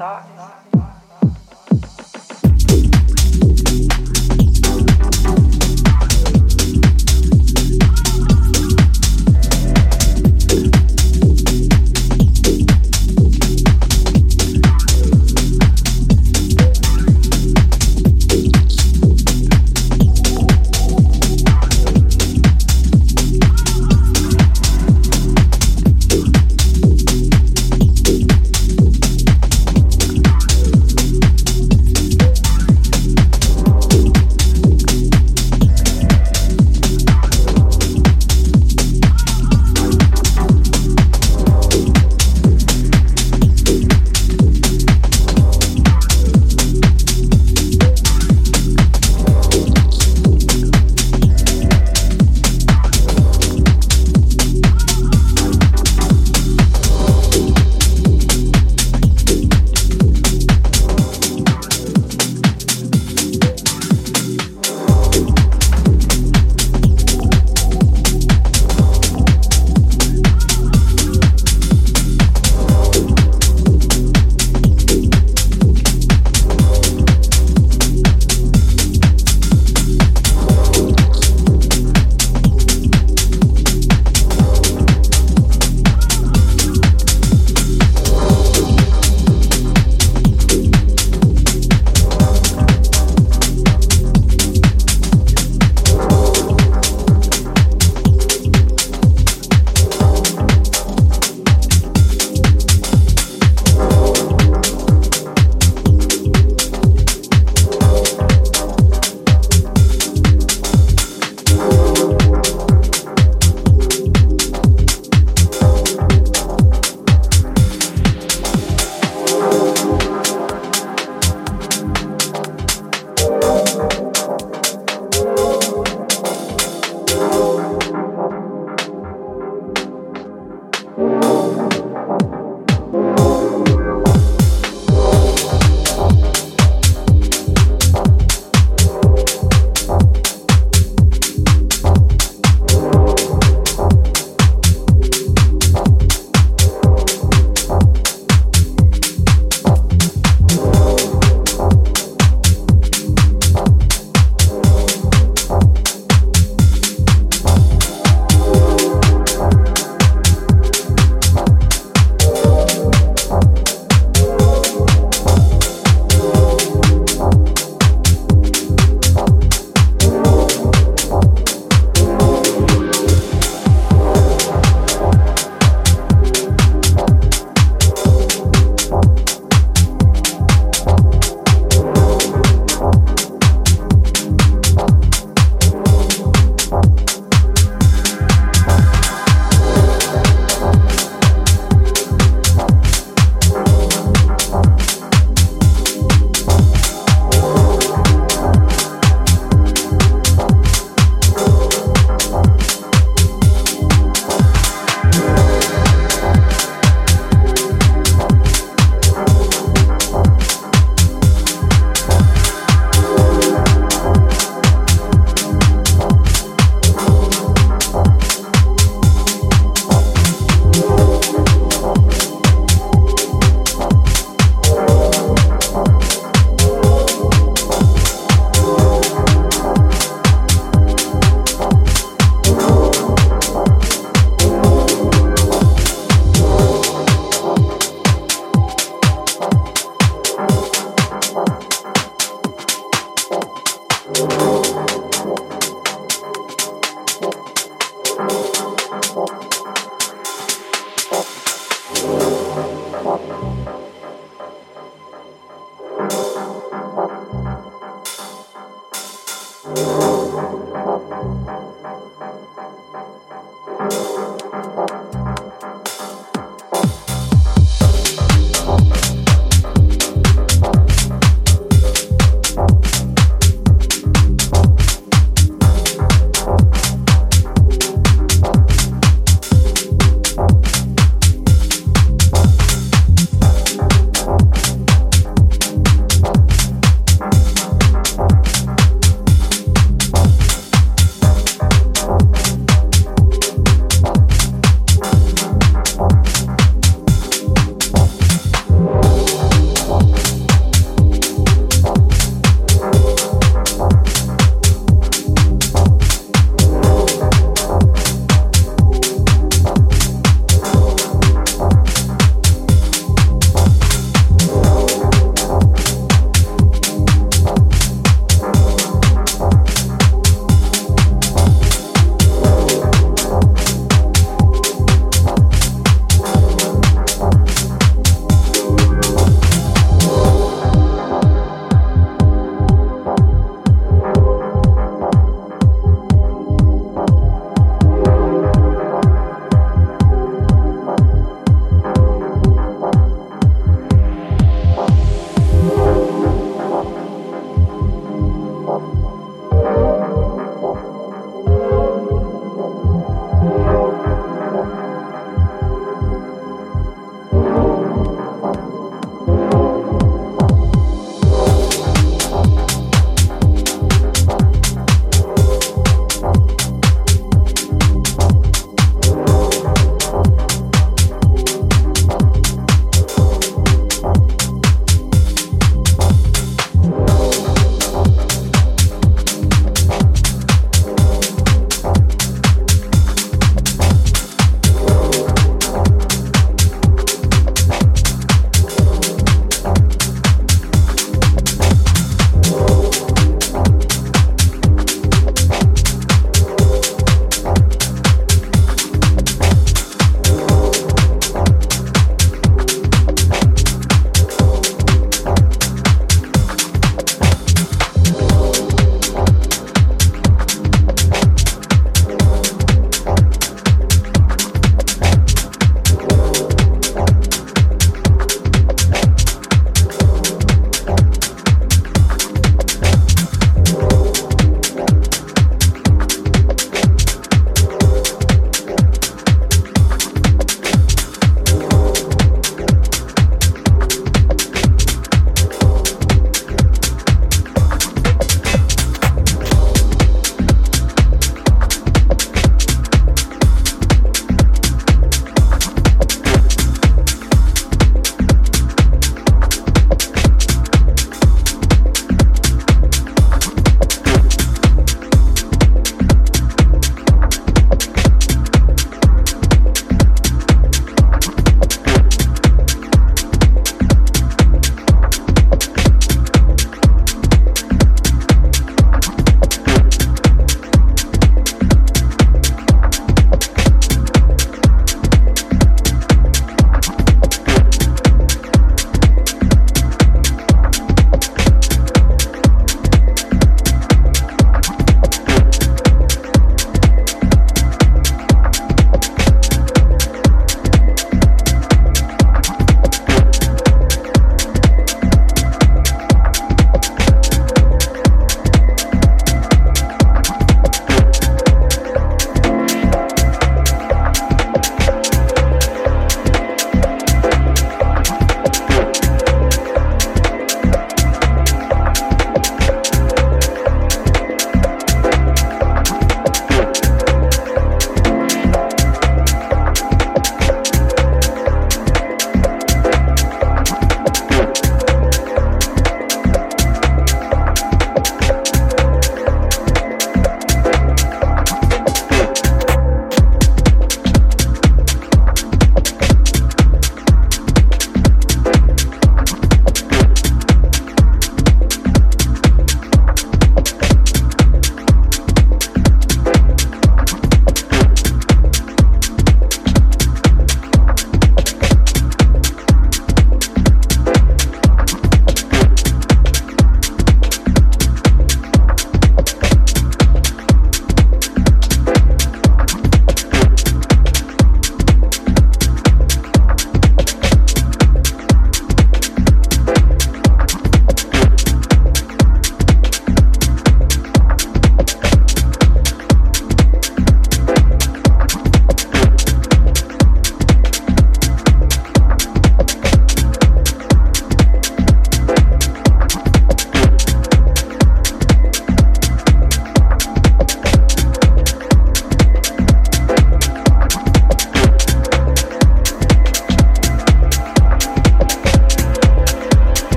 having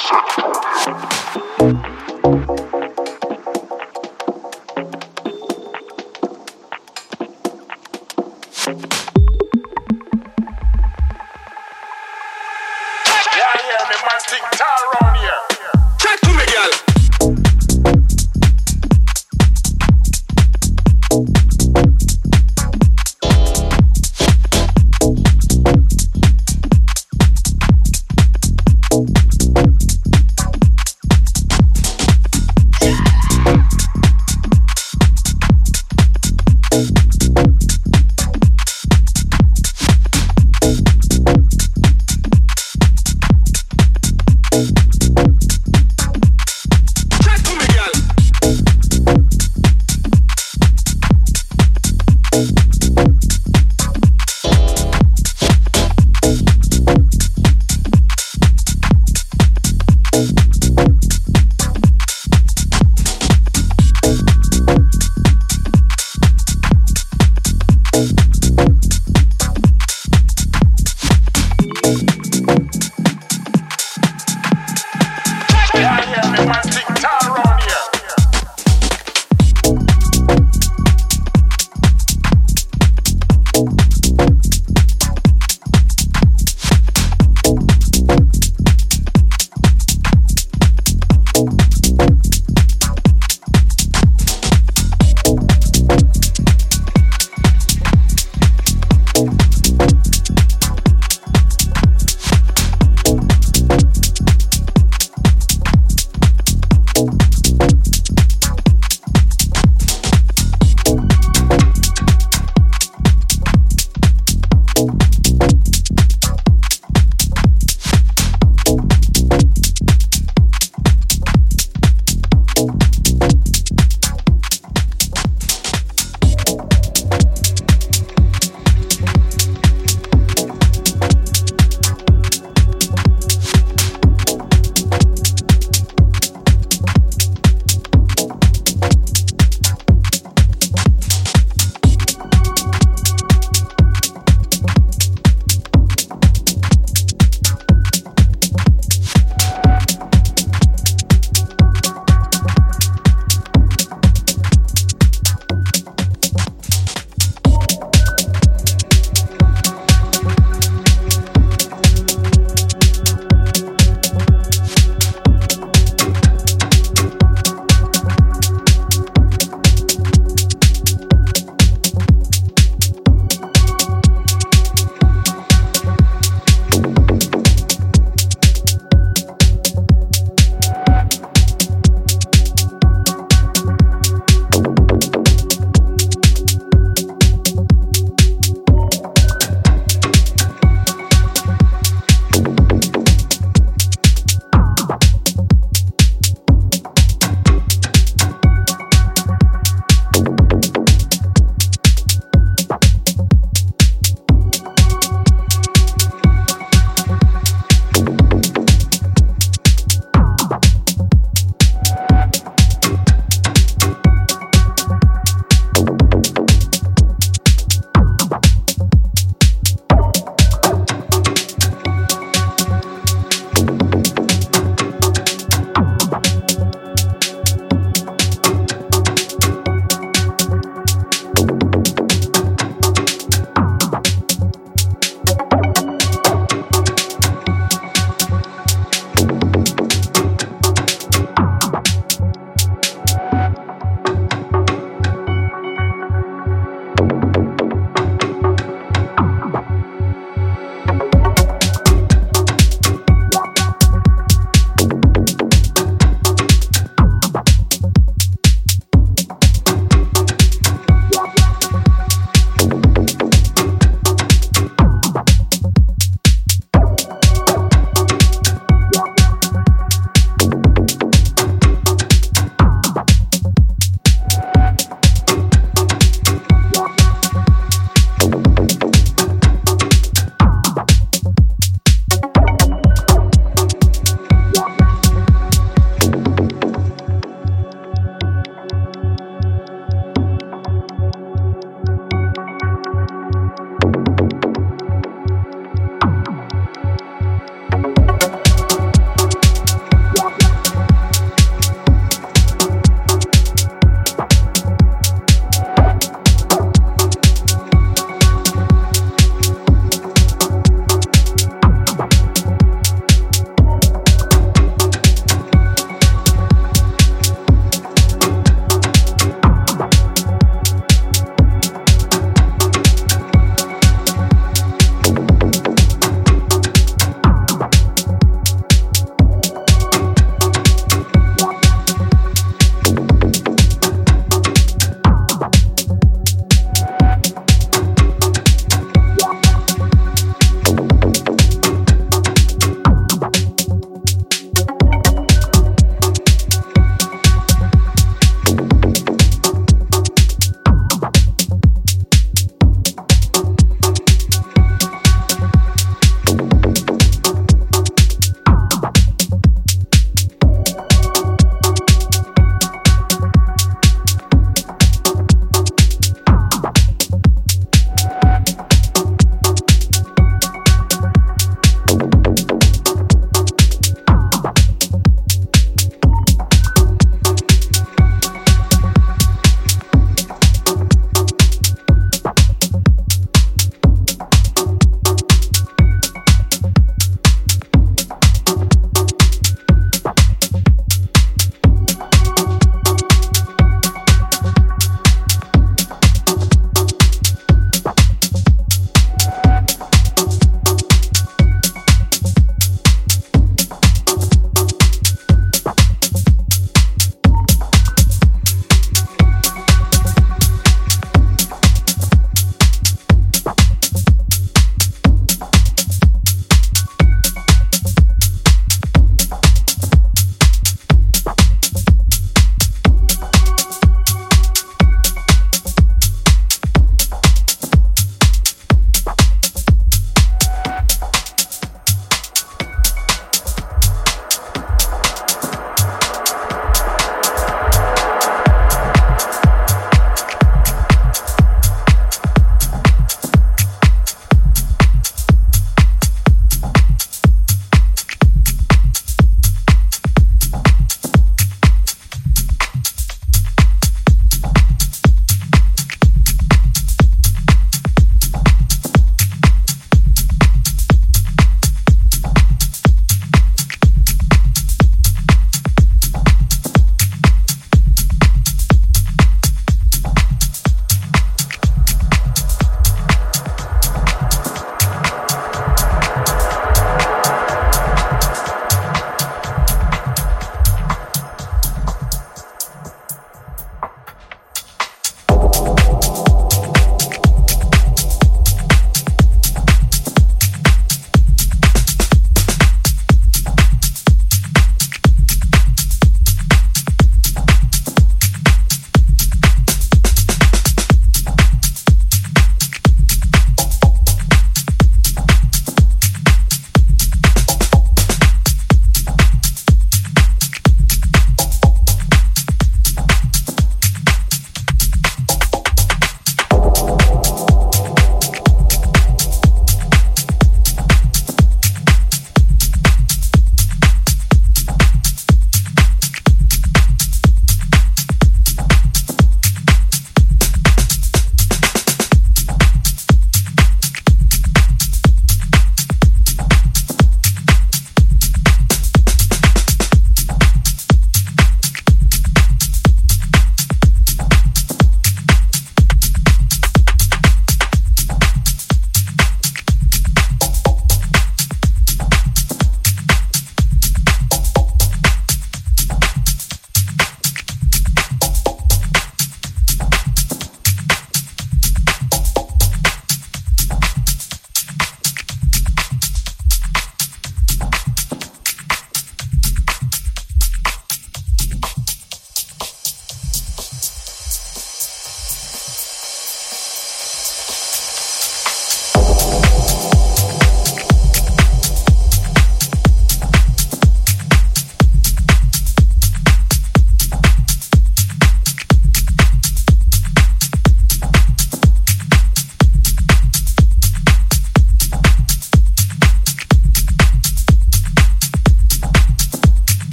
Central.